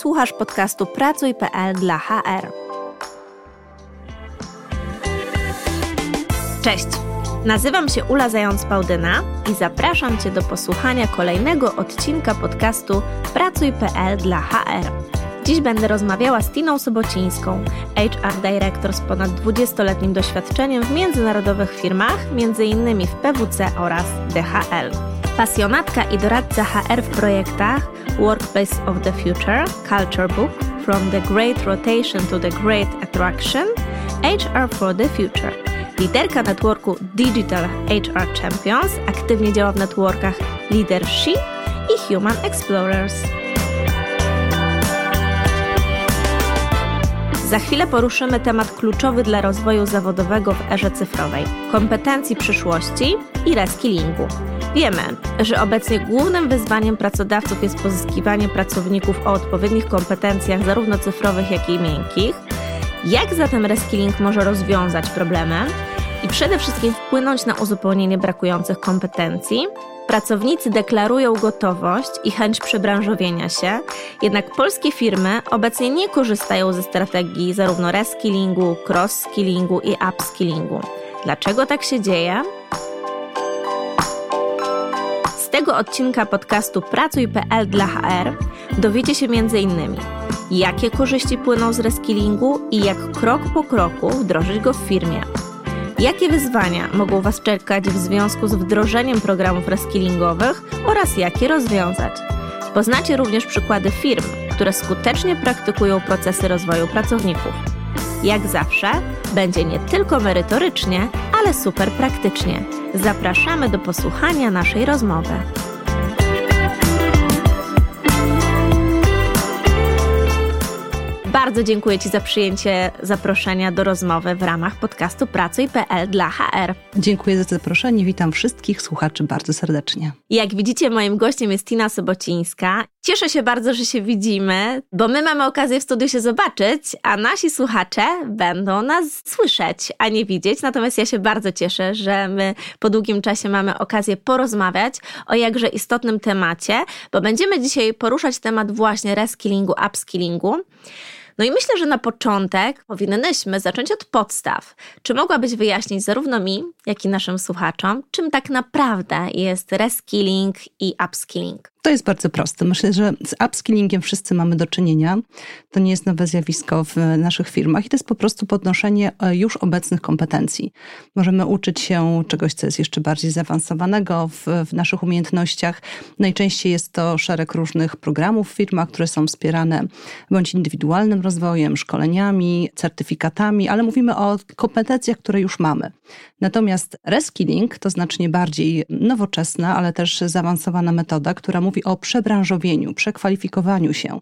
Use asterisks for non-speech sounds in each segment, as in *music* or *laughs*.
Słuchasz podcastu Pracuj.pl dla HR. Cześć! Nazywam się Ula Zając-Pałdyna i zapraszam Cię do posłuchania kolejnego odcinka podcastu Pracuj.pl dla HR. Dziś będę rozmawiała z Tiną Sobocińską, HR Director z ponad 20-letnim doświadczeniem w międzynarodowych firmach, m.in. w PWC oraz DHL. Pasjonatka i doradca HR w projektach Workplace of the Future, Culture Book, From the Great Rotation to the Great Attraction, HR for the Future. Liderka networku Digital HR Champions, aktywnie działa w networkach Leadership i Human Explorers. Za chwilę poruszymy temat kluczowy dla rozwoju zawodowego w erze cyfrowej kompetencji przyszłości i reskillingu. Wiemy, że obecnie głównym wyzwaniem pracodawców jest pozyskiwanie pracowników o odpowiednich kompetencjach, zarówno cyfrowych, jak i miękkich. Jak zatem reskilling może rozwiązać problemy i przede wszystkim wpłynąć na uzupełnienie brakujących kompetencji? Pracownicy deklarują gotowość i chęć przebranżowienia się, jednak polskie firmy obecnie nie korzystają ze strategii zarówno reskillingu, cross-skillingu i upskillingu. Dlaczego tak się dzieje? Tego odcinka podcastu Pracuj.pl dla HR dowiecie się m.in. jakie korzyści płyną z reskillingu i jak krok po kroku wdrożyć go w firmie. Jakie wyzwania mogą Was czekać w związku z wdrożeniem programów reskillingowych oraz jak je rozwiązać? Poznacie również przykłady firm, które skutecznie praktykują procesy rozwoju pracowników. Jak zawsze, będzie nie tylko merytorycznie, ale super praktycznie. Zapraszamy do posłuchania naszej rozmowy. Bardzo dziękuję Ci za przyjęcie zaproszenia do rozmowy w ramach podcastu Pracuj.pl dla HR. Dziękuję za zaproszenie. Witam wszystkich słuchaczy bardzo serdecznie. Jak widzicie, moim gościem jest Tina Sobocińska. Cieszę się bardzo, że się widzimy, bo my mamy okazję w studiu się zobaczyć, a nasi słuchacze będą nas słyszeć, a nie widzieć. Natomiast ja się bardzo cieszę, że my po długim czasie mamy okazję porozmawiać o jakże istotnym temacie, bo będziemy dzisiaj poruszać temat właśnie reskillingu, upskillingu. No i myślę, że na początek powinnyśmy zacząć od podstaw. Czy mogłabyś wyjaśnić zarówno mi, jak i naszym słuchaczom, czym tak naprawdę jest reskilling i upskilling? To jest bardzo proste. Myślę, że z upskillingiem wszyscy mamy do czynienia. To nie jest nowe zjawisko w naszych firmach i to jest po prostu podnoszenie e, już obecnych kompetencji. Możemy uczyć się czegoś, co jest jeszcze bardziej zaawansowanego w, w naszych umiejętnościach. Najczęściej jest to szereg różnych programów w firmach, które są wspierane bądź indywidualnym rozwojem, szkoleniami, certyfikatami, ale mówimy o kompetencjach, które już mamy. Natomiast reskilling to znacznie bardziej nowoczesna, ale też zaawansowana metoda, która mówi o przebranżowieniu, przekwalifikowaniu się.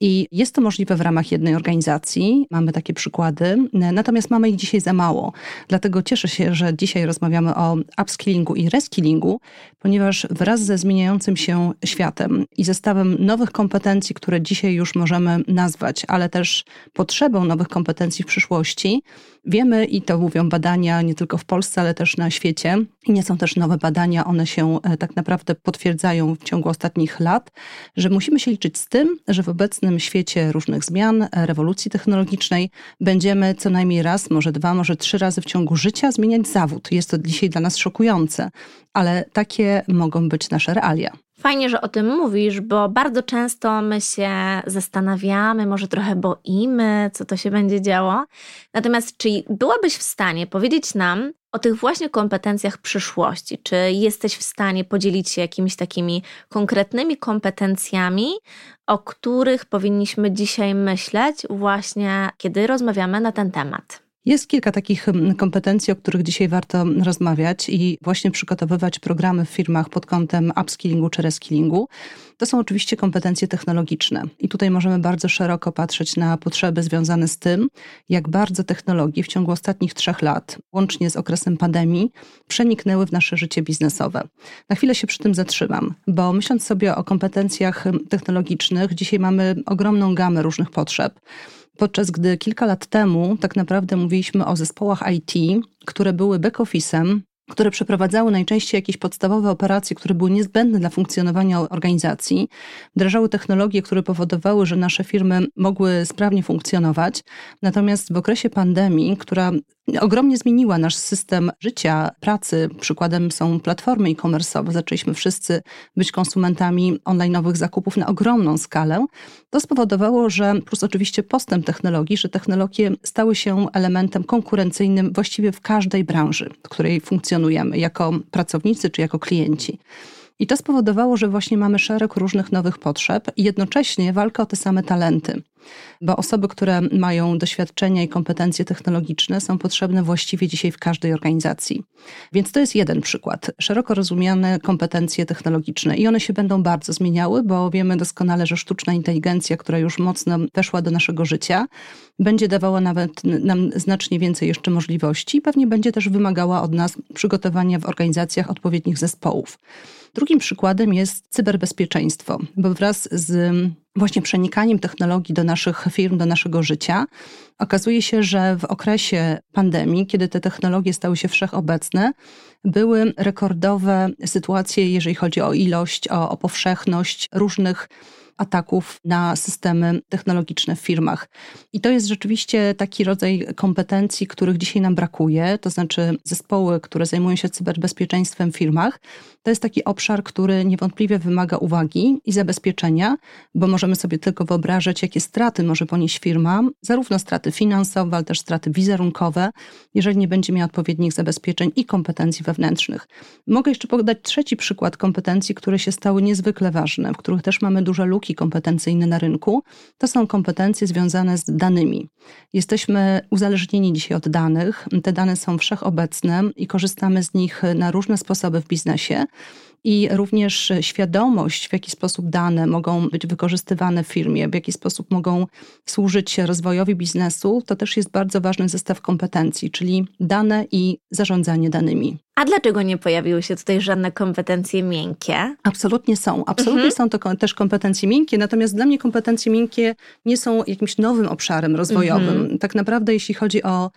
I jest to możliwe w ramach jednej organizacji. Mamy takie przykłady, natomiast mamy ich dzisiaj za mało. Dlatego cieszę się, że dzisiaj rozmawiamy o upskillingu i reskillingu, ponieważ wraz ze zmieniającym się światem i zestawem nowych kompetencji, które dzisiaj już możemy nazwać, ale też potrzebą nowych kompetencji w przyszłości, wiemy i to mówią badania nie tylko w Polsce, ale też na świecie. I nie są też nowe badania, one się e, tak naprawdę potwierdzają w ciągu ostatnich lat, że musimy się liczyć z tym, że w obecnym świecie różnych zmian, rewolucji technologicznej będziemy co najmniej raz, może dwa, może trzy razy w ciągu życia zmieniać zawód. Jest to dzisiaj dla nas szokujące, ale takie mogą być nasze realia. Fajnie, że o tym mówisz, bo bardzo często my się zastanawiamy, może trochę boimy, co to się będzie działo. Natomiast czy byłabyś w stanie powiedzieć nam o tych właśnie kompetencjach przyszłości? Czy jesteś w stanie podzielić się jakimiś takimi konkretnymi kompetencjami, o których powinniśmy dzisiaj myśleć, właśnie kiedy rozmawiamy na ten temat? Jest kilka takich mm, kompetencji, o których dzisiaj warto rozmawiać i właśnie przygotowywać programy w firmach pod kątem upskillingu czy reskillingu. To są oczywiście kompetencje technologiczne i tutaj możemy bardzo szeroko patrzeć na potrzeby związane z tym, jak bardzo technologie w ciągu ostatnich trzech lat, łącznie z okresem pandemii, przeniknęły w nasze życie biznesowe. Na chwilę się przy tym zatrzymam, bo myśląc sobie o kompetencjach technologicznych, dzisiaj mamy ogromną gamę różnych potrzeb. Podczas gdy kilka lat temu tak naprawdę mówiliśmy o zespołach IT, które były back-office'em, które przeprowadzały najczęściej jakieś podstawowe operacje, które były niezbędne dla funkcjonowania organizacji, wdrażały technologie, które powodowały, że nasze firmy mogły sprawnie funkcjonować. Natomiast w okresie pandemii, która ogromnie zmieniła nasz system życia, pracy. Przykładem są platformy e-commerce'owe. Zaczęliśmy wszyscy być konsumentami online'owych zakupów na ogromną skalę. To spowodowało, że plus oczywiście postęp technologii, że technologie stały się elementem konkurencyjnym właściwie w każdej branży, w której funkcjonujemy, jako pracownicy czy jako klienci. I to spowodowało, że właśnie mamy szereg różnych nowych potrzeb i jednocześnie walka o te same talenty. Bo osoby, które mają doświadczenia i kompetencje technologiczne, są potrzebne właściwie dzisiaj w każdej organizacji. Więc to jest jeden przykład. Szeroko rozumiane kompetencje technologiczne i one się będą bardzo zmieniały, bo wiemy doskonale, że sztuczna inteligencja, która już mocno weszła do naszego życia, będzie dawała nawet nam znacznie więcej jeszcze możliwości i pewnie będzie też wymagała od nas przygotowania w organizacjach odpowiednich zespołów. Drugim przykładem jest cyberbezpieczeństwo, bo wraz z właśnie przenikaniem technologii do naszych firm, do naszego życia, okazuje się, że w okresie pandemii, kiedy te technologie stały się wszechobecne, były rekordowe sytuacje, jeżeli chodzi o ilość, o, o powszechność różnych ataków na systemy technologiczne w firmach. I to jest rzeczywiście taki rodzaj kompetencji, których dzisiaj nam brakuje, to znaczy zespoły, które zajmują się cyberbezpieczeństwem w firmach. To jest taki obszar, który niewątpliwie wymaga uwagi i zabezpieczenia, bo możemy sobie tylko wyobrażać, jakie straty może ponieść firma, zarówno straty finansowe, ale też straty wizerunkowe, jeżeli nie będzie miała odpowiednich zabezpieczeń i kompetencji wewnętrznych. Mogę jeszcze podać trzeci przykład kompetencji, które się stały niezwykle ważne, w których też mamy duże luki luki kompetencyjne na rynku, to są kompetencje związane z danymi. Jesteśmy uzależnieni dzisiaj od danych. Te dane są wszechobecne i korzystamy z nich na różne sposoby w biznesie i również świadomość, w jaki sposób dane mogą być wykorzystywane w firmie, w jaki sposób mogą służyć rozwojowi biznesu, to też jest bardzo ważny zestaw kompetencji, czyli dane i zarządzanie danymi. A dlaczego nie pojawiły się tutaj żadne kompetencje miękkie? Absolutnie są. Absolutnie mhm. są to też kompetencje miękkie, natomiast dla mnie kompetencje miękkie nie są jakimś nowym obszarem rozwojowym. Mhm. Tak naprawdę, jeśli chodzi o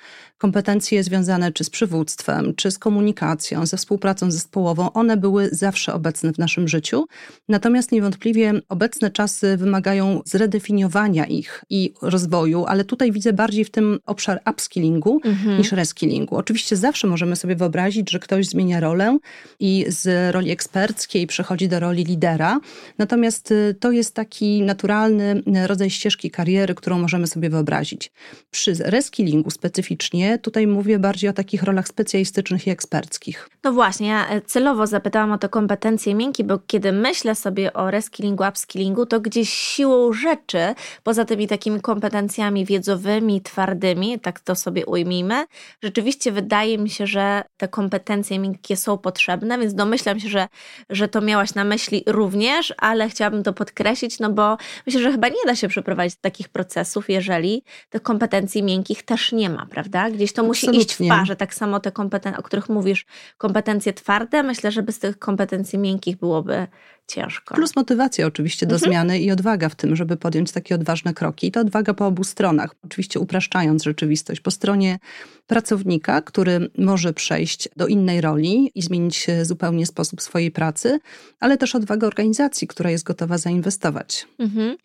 kompetencje związane czy z przywództwem, czy z komunikacją, ze współpracą zespołową, one były zawsze obecne w naszym życiu. Natomiast niewątpliwie obecne czasy wymagają zredefiniowania ich i rozwoju, ale tutaj widzę bardziej w tym obszar upskillingu mhm. niż reskillingu. Oczywiście zawsze możemy sobie wyobrazić, że ktoś zmienia rolę i z roli eksperckiej przechodzi do roli lidera. Natomiast y, to jest taki naturalny rodzaj ścieżki kariery, którą możemy sobie wyobrazić. Przy reskillingu specyficznie, tutaj mówię bardziej o takich rolach specjalistycznych i eksperckich. No właśnie, ja e, celowo zapytałam o te kompetencje miękkie, bo kiedy myślę sobie o reskillingu, upskillingu, to gdzieś siłą rzeczy, poza tymi takimi kompetencjami wiedzowymi, twardymi, tak to sobie ujmijmy, rzeczywiście wydaje mi się, że te kompetencje miękkie są potrzebne, więc domyślam się, że, że to miałaś na myśli również, ale chciałabym to podkreślić, no bo myślę, że chyba nie da się przeprowadzić takich procesów, jeżeli tych kompetencji miękkich też nie ma, prawda? Gdzieś to musi Absolutnie. iść w parze. Tak samo te kompetencje, o których mówisz, kompetencje twarde, myślę, że bez tych kompetencji miękkich byłoby ciężko. Plus motywacja oczywiście do mhm. zmiany i odwaga w tym, żeby podjąć takie odważne kroki. I to odwaga po obu stronach, oczywiście upraszczając rzeczywistość. Po stronie pracownika, który może przejść do innej roli i zmienić zupełnie sposób swojej pracy, ale też odwaga organizacji, która jest gotowa zainwestować. Mhm.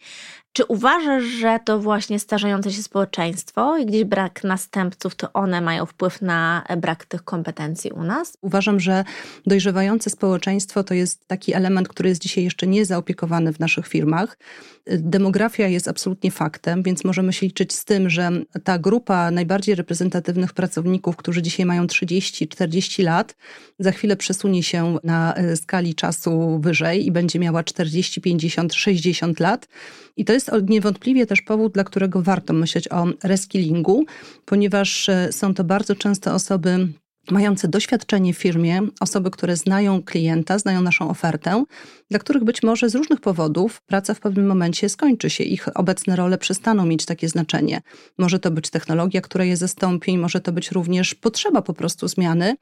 Czy uważasz, że to właśnie starzejące się społeczeństwo i gdzieś brak następców, to one mają wpływ na brak tych kompetencji u nas? Uważam, że dojrzewające społeczeństwo to jest taki element, który jest dzisiaj jeszcze nie zaopiekowany w naszych firmach. Demografia jest absolutnie faktem, więc możemy się liczyć z tym, że ta grupa najbardziej reprezentatywnych pracowników, którzy dzisiaj mają 30-40 lat, za chwilę przesunie się na e, skali czasu wyżej i będzie miała 40, 50, 60 lat. I to jest niewątpliwie też powód, dla którego warto myśleć o reskillingu, ponieważ e, są to bardzo często osoby mające doświadczenie w firmie, osoby, które znają klienta, znają naszą ofertę, dla których być może z różnych powodów praca w pewnym momencie skończy się, ich obecne role przestaną mieć takie znaczenie. Może to być technologia, która je zastąpi, może to być również potrzeba po prostu zmiany,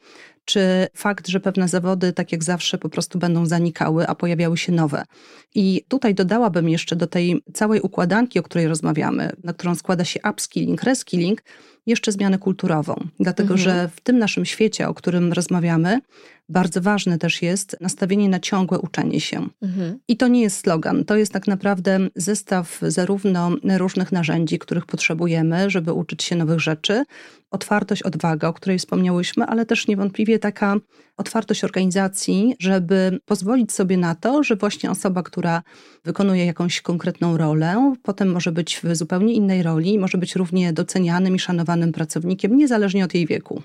czy fakt, że pewne zawody, tak jak zawsze, po prostu będą zanikały, a pojawiały się nowe. I tutaj dodałabym jeszcze do tej całej układanki, o której rozmawiamy, na którą składa się upskilling, reskilling, jeszcze zmianę kulturową. Dlatego, mhm. że w tym naszym świecie, o którym rozmawiamy, bardzo ważne też jest nastawienie na ciągłe uczenie się. Mhm. I to nie jest slogan, to jest tak naprawdę zestaw zarówno różnych narzędzi, których potrzebujemy, żeby uczyć się nowych rzeczy, otwartość, odwaga, o której wspomniałyśmy, ale też niewątpliwie taka otwartość organizacji, żeby pozwolić sobie na to, że właśnie osoba, która wykonuje jakąś konkretną rolę, potem może być w zupełnie innej roli, może być równie docenianym i szanowanym pracownikiem, niezależnie od jej wieku.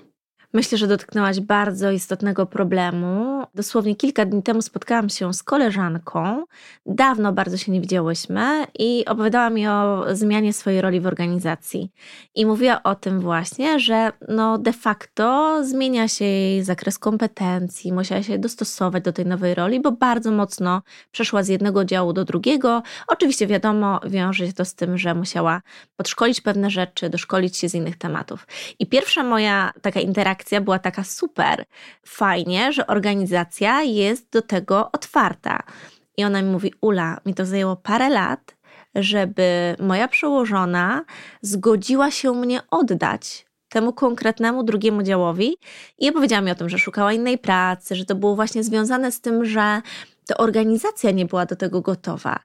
Myślę, że dotknęłaś bardzo istotnego problemu. Dosłownie kilka dni temu spotkałam się z koleżanką. Dawno bardzo się nie widziałyśmy i opowiadała mi o zmianie swojej roli w organizacji. I mówiła o tym właśnie, że no de facto zmienia się jej zakres kompetencji, musiała się dostosować do tej nowej roli, bo bardzo mocno przeszła z jednego działu do drugiego. Oczywiście wiadomo, wiąże się to z tym, że musiała podszkolić pewne rzeczy, doszkolić się z innych tematów. I pierwsza moja taka interakcja, reakcja była taka super. Fajnie, że organizacja jest do tego otwarta. I ona mi mówi: Ula, mi to zajęło parę lat, żeby moja przełożona zgodziła się mnie oddać temu konkretnemu drugiemu działowi i opowiedziała mi o tym, że szukała innej pracy, że to było właśnie związane z tym, że to organizacja nie była do tego gotowa.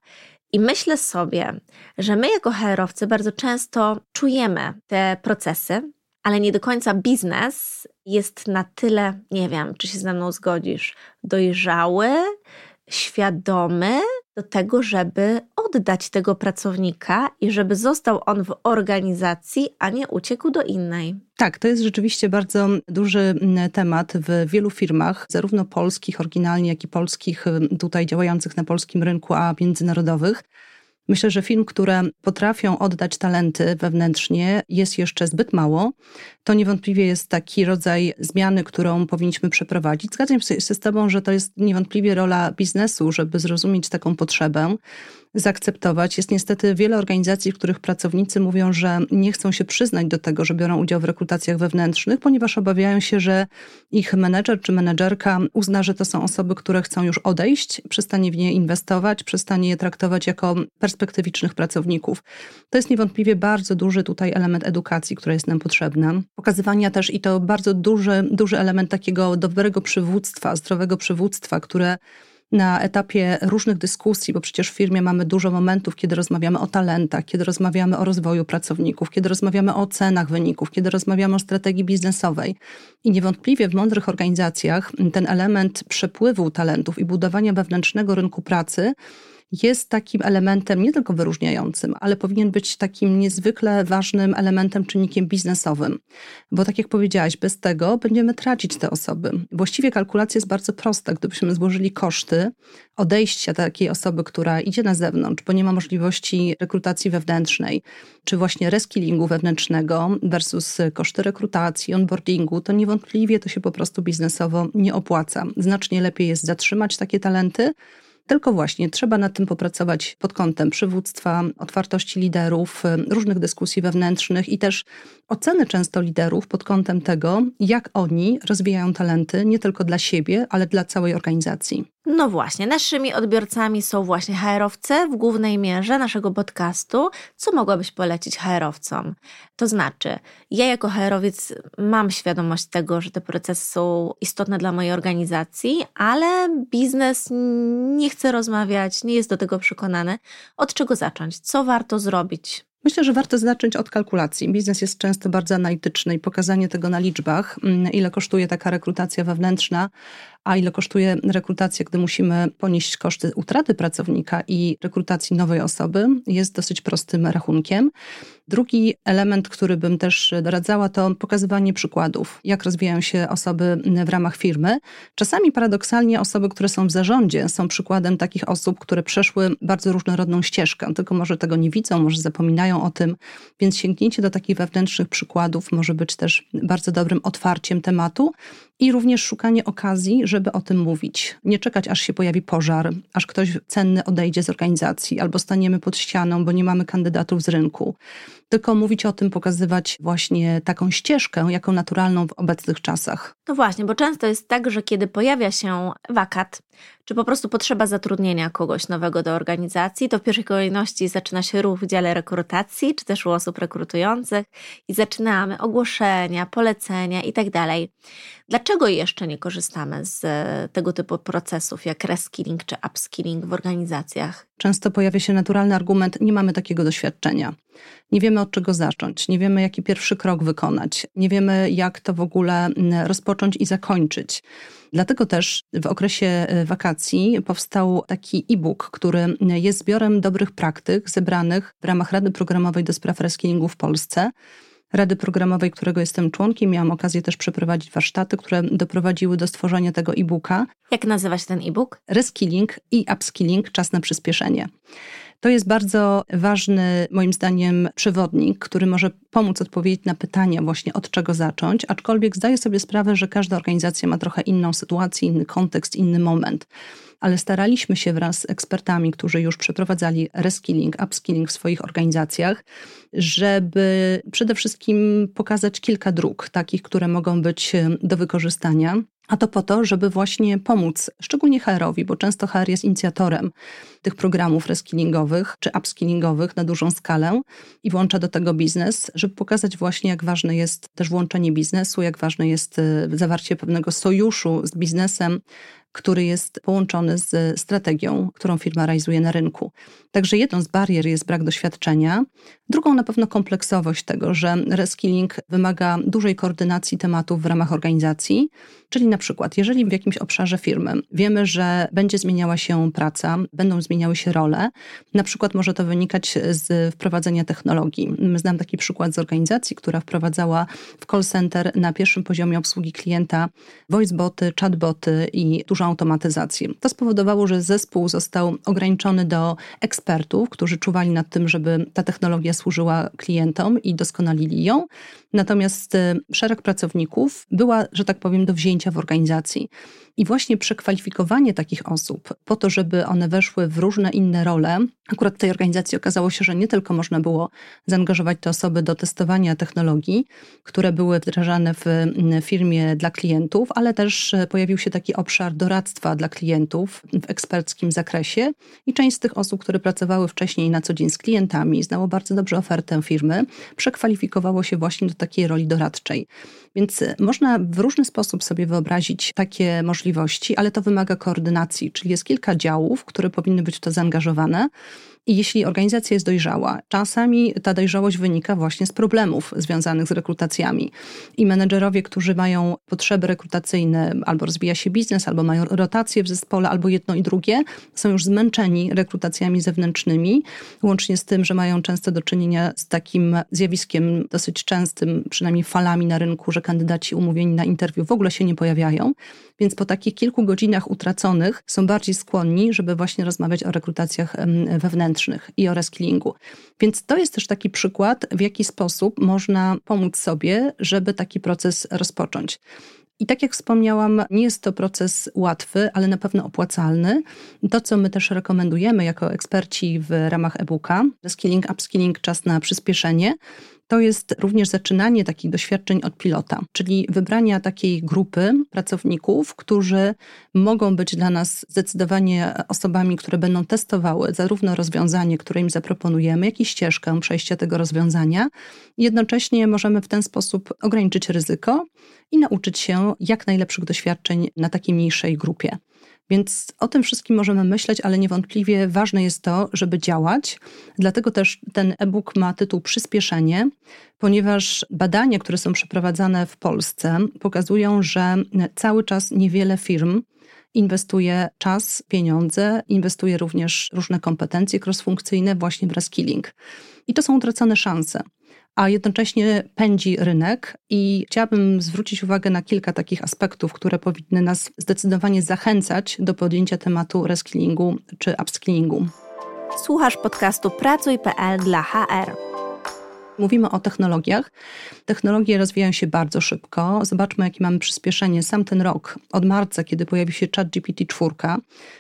I myślę sobie, że my jako HR-owcy bardzo często czujemy te procesy, ale nie do końca biznes jest na tyle, nie wiem, czy się ze mną zgodzisz, dojrzały, świadomy do tego, żeby oddać tego pracownika i żeby został on w organizacji, a nie uciekł do innej. Tak, to jest rzeczywiście bardzo duży temat w wielu firmach, zarówno polskich oryginalnie, jak i polskich tutaj działających na polskim rynku, a międzynarodowych. Myślę, że film, które potrafią oddać talenty wewnętrznie, jest jeszcze zbyt mało. To niewątpliwie jest taki rodzaj zmiany, którą powinniśmy przeprowadzić. Zgadzam się z Tobą, że to jest niewątpliwie rola biznesu, żeby zrozumieć taką potrzebę zaakceptować. Jest niestety wiele organizacji, w których pracownicy mówią, że nie chcą się przyznać do tego, że biorą udział w rekrutacjach wewnętrznych, ponieważ obawiają się, że ich menedżer czy menedżerka uzna, że to są osoby, które chcą już odejść, przestanie w nie inwestować, przestanie je traktować jako perspektywicznych pracowników. To jest niewątpliwie bardzo duży tutaj element edukacji, która jest nam potrzebna. Pokazywania też i to bardzo duży, duży element takiego dobrego przywództwa, zdrowego przywództwa, które na etapie różnych dyskusji, bo przecież w firmie mamy dużo momentów, kiedy rozmawiamy o talentach, kiedy rozmawiamy o rozwoju pracowników, kiedy rozmawiamy o cenach wyników, kiedy rozmawiamy o strategii biznesowej. I niewątpliwie w mądrych organizacjach ten element przepływu talentów i budowania wewnętrznego rynku pracy jest takim elementem nie tylko wyróżniającym, ale powinien być takim niezwykle ważnym elementem, czynnikiem biznesowym. Bo tak jak powiedziałaś, bez tego będziemy tracić te osoby. Właściwie kalkulacja jest bardzo prosta. Gdybyśmy złożyli koszty odejścia takiej osoby, która idzie na zewnątrz, bo nie ma możliwości rekrutacji wewnętrznej, czy właśnie reskillingu wewnętrznego versus koszty rekrutacji, onboardingu, to niewątpliwie to się po prostu biznesowo nie opłaca. Znacznie lepiej jest zatrzymać takie talenty, tylko właśnie trzeba nad tym popracować pod kątem przywództwa, otwartości liderów, różnych dyskusji wewnętrznych i też oceny często liderów pod kątem tego, jak oni rozwijają talenty nie tylko dla siebie, ale dla całej organizacji. No właśnie, naszymi odbiorcami są właśnie HR-owcy w głównej mierze naszego podcastu. Co mogłabyś polecić HR-owcom? To znaczy, ja jako HR-owiec mam świadomość tego, że te procesy są istotne dla mojej organizacji, ale biznes nie chce rozmawiać, nie jest do tego przekonany. Od czego zacząć? Co warto zrobić? Myślę, że warto zacząć od kalkulacji. Biznes jest często bardzo analityczny i pokazanie tego na liczbach, mm, ile kosztuje taka rekrutacja wewnętrzna, a ile kosztuje rekrutacja, gdy musimy ponieść koszty utraty pracownika i rekrutacji nowej osoby, jest dosyć prostym rachunkiem. Drugi element, który bym też doradzała, to pokazywanie przykładów, jak rozwijają się osoby w ramach firmy. Czasami paradoksalnie osoby, które są w zarządzie, są przykładem takich osób, które przeszły bardzo różnorodną ścieżkę, tylko może tego nie widzą, może zapominają o tym, więc sięgnięcie do takich wewnętrznych przykładów może być też bardzo dobrym otwarciem tematu i również szukanie okazji, żeby o tym mówić. Nie czekać, aż się pojawi pożar, aż ktoś cenny odejdzie z organizacji, albo staniemy pod ścianą, bo nie mamy kandydatów z rynku. Tylko mówić o tym, pokazywać właśnie taką ścieżkę, jaką naturalną w obecnych czasach. No właśnie, bo często jest tak, że kiedy pojawia się wakat, czy po prostu potrzeba zatrudnienia kogoś nowego do organizacji, to w pierwszej kolejności zaczyna się ruch w dziale rekrutacji, czy też u osób rekrutujących i zaczynamy ogłoszenia, polecenia itd. Tak Dlaczego jeszcze nie korzystamy z tego typu procesów jak reskilling czy upskilling w organizacjach? Często pojawia się naturalny argument: nie mamy takiego doświadczenia. Nie wiemy od czego zacząć, nie wiemy jaki pierwszy krok wykonać, nie wiemy jak to w ogóle mm, rozpocząć i zakończyć. Dlatego też w okresie e, wakacji powstał taki e-book, który jest zbiorem dobrych praktyk zebranych w ramach Rady Programowej do Spraw Reskillingu w Polsce. Rady Programowej, którego jestem członkiem. Miałam okazję też przeprowadzić warsztaty, które doprowadziły do stworzenia tego e-booka. Jak nazywa się ten e-book? Reskilling i upskilling, czas na przyspieszenie. To jest bardzo ważny, moim zdaniem, przewodnik, który może pomóc odpowiedzieć na pytania właśnie od czego zacząć, aczkolwiek zdaję sobie sprawę, że każda organizacja ma trochę inną sytuację, inny kontekst, inny moment. Ale staraliśmy się wraz z ekspertami, którzy już przeprowadzali reskilling, upskilling w swoich organizacjach, żeby przede wszystkim pokazać kilka dróg, takich, które mogą być do wykorzystania. A to po to, żeby właśnie pomóc, szczególnie HR-owi, bo często HR jest inicjatorem tych programów reskillingowych czy upskillingowych na dużą skalę i włącza do tego biznes, żeby pokazać właśnie, jak ważne jest też włączenie biznesu, jak ważne jest y, zawarcie pewnego sojuszu z biznesem, który jest połączony z strategią, którą firma realizuje na rynku. Także jedną z barier jest brak doświadczenia, drugą na pewno kompleksowość tego, że reskilling wymaga dużej koordynacji tematów w ramach organizacji, czyli na przykład, jeżeli w jakimś obszarze firmy wiemy, że będzie zmieniała się praca, będą zmieniały się role, na przykład może to wynikać z wprowadzenia technologii. Znam taki przykład z organizacji, która wprowadzała w call center na pierwszym poziomie obsługi klienta voiceboty, chatboty i dużą automatyzację. To spowodowało, że zespół został ograniczony do ekspertów, którzy czuwali nad tym, żeby ta technologia służyła klientom i doskonalili ją. Natomiast y, szereg pracowników była, że tak powiem, do wzięcia w organizacji. I właśnie przekwalifikowanie takich osób po to, żeby one weszły w różne inne role, akurat w tej organizacji okazało się, że nie tylko można było zaangażować te osoby do testowania technologii, które były wdrażane w firmie dla klientów, ale też e, pojawił się taki obszar doradztwa dla klientów w eksperckim zakresie i część z tych osób, które pracowały wcześniej na co dzień z klientami, znało bardzo dobrze ofertę firmy, przekwalifikowało się właśnie do takiej roli doradczej. Więc e, można w różny sposób sobie wyobrazić takie możliwości, ale to wymaga koordynacji, czyli jest kilka działów, które powinny być w to zaangażowane. I jeśli organizacja jest dojrzała, czasami ta dojrzałość wynika właśnie z problemów związanych z rekrutacjami. I menedżerowie, którzy mają potrzeby rekrutacyjne, albo rozwija się biznes, albo mają rotację w zespole, albo jedno i drugie, są już zmęczeni rekrutacjami zewnętrznymi, łącznie z tym, że mają często do czynienia z takim zjawiskiem dosyć częstym, przynajmniej falami na rynku, że kandydaci umówieni na interwiu w ogóle się nie pojawiają. Więc po takich kilku godzinach utraconych są bardziej skłonni, żeby właśnie rozmawiać o rekrutacjach wewnętrznych i o reskillingu. Więc to jest też taki przykład, w jaki sposób można pomóc sobie, żeby taki proces rozpocząć. I tak jak wspomniałam, nie jest to proces łatwy, ale na pewno opłacalny. To, co my też rekomendujemy jako eksperci w ramach e-booka, skilling, upskilling, czas na przyspieszenie, to jest również zaczynanie takich doświadczeń od pilota, czyli wybrania takiej grupy pracowników, którzy mogą być dla nas zdecydowanie osobami, które będą testowały zarówno rozwiązanie, które im zaproponujemy, jak i ścieżkę przejścia tego rozwiązania. Jednocześnie możemy w ten sposób ograniczyć ryzyko i nauczyć się jak najlepszych doświadczeń na takiej mniejszej grupie. Więc o tym wszystkim możemy myśleć, ale niewątpliwie ważne jest to, żeby działać. Dlatego też ten e-book ma tytuł Przyspieszenie, ponieważ badania, które są przeprowadzane w Polsce, pokazują, że cały czas niewiele firm inwestuje czas, pieniądze, inwestuje również różne kompetencje crossfunkcyjne właśnie w reskilling. I to są utracone szanse a jednocześnie pędzi rynek. I chciałabym zwrócić uwagę na kilka takich aspektów, które powinny nas zdecydowanie zachęcać do podjęcia tematu reskillingu czy upskillingu. Słuchasz podcastu Pracuj.pl dla HR. Mówimy o technologiach. Technologie rozwijają się bardzo szybko. Zobaczmy, jakie mamy przyspieszenie. Sam ten rok, od marca, kiedy pojawi się ChatGPT 4,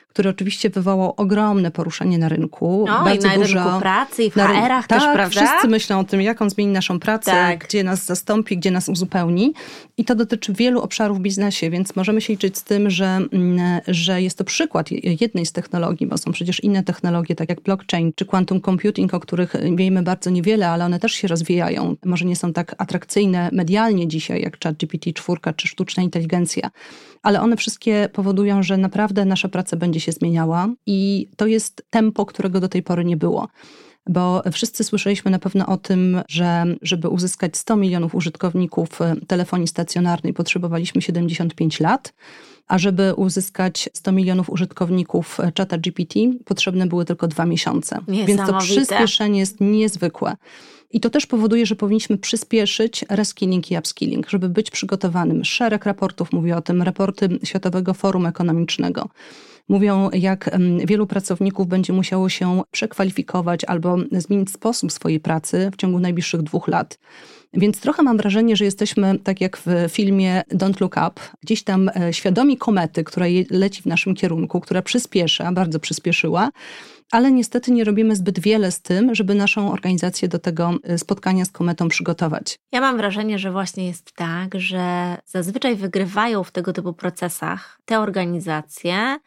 który oczywiście wywołał ogromne poruszenie na rynku. No bardzo i na dużo, rynku pracy i w HR-ach też, tak, prawda? wszyscy myślą o tym, jak on zmieni naszą pracę, tak. gdzie nas zastąpi, gdzie nas uzupełni. I to dotyczy wielu obszarów w biznesie, więc możemy się liczyć z tym, że, mm, że jest to przykład jednej z technologii, bo są przecież inne technologie, tak jak blockchain czy quantum computing, o których wiemy bardzo niewiele, ale one też się rozwijają. Może nie są tak atrakcyjne medialnie dzisiaj, jak ChatGPT 4 czy sztuczna inteligencja, ale one wszystkie powodują, że naprawdę nasza praca będzie się zmieniała i to jest tempo, którego do tej pory nie było bo wszyscy słyszeliśmy na pewno o tym, że żeby uzyskać 100 milionów użytkowników e, telefonii stacjonarnej potrzebowaliśmy 75 lat, a żeby uzyskać 100 milionów użytkowników e, czata GPT potrzebne były tylko dwa miesiące. Więc to przyspieszenie jest niezwykłe. I to też powoduje, że powinniśmy przyspieszyć reskilling i upskilling, żeby być przygotowanym. Szereg raportów mówi o tym, raporty Światowego Forum Ekonomicznego. Mówią, jak wielu pracowników będzie musiało się przekwalifikować albo zmienić sposób swojej pracy w ciągu najbliższych dwóch lat. Więc trochę mam wrażenie, że jesteśmy, tak jak w filmie Don't Look Up, gdzieś tam e, świadomi komety, która leci w naszym kierunku, która przyspiesza, bardzo przyspieszyła, ale niestety nie robimy zbyt wiele z tym, żeby naszą organizację do tego e, spotkania z kometą przygotować. Ja mam wrażenie, że właśnie jest tak, że zazwyczaj wygrywają w tego typu procesach te organizacje,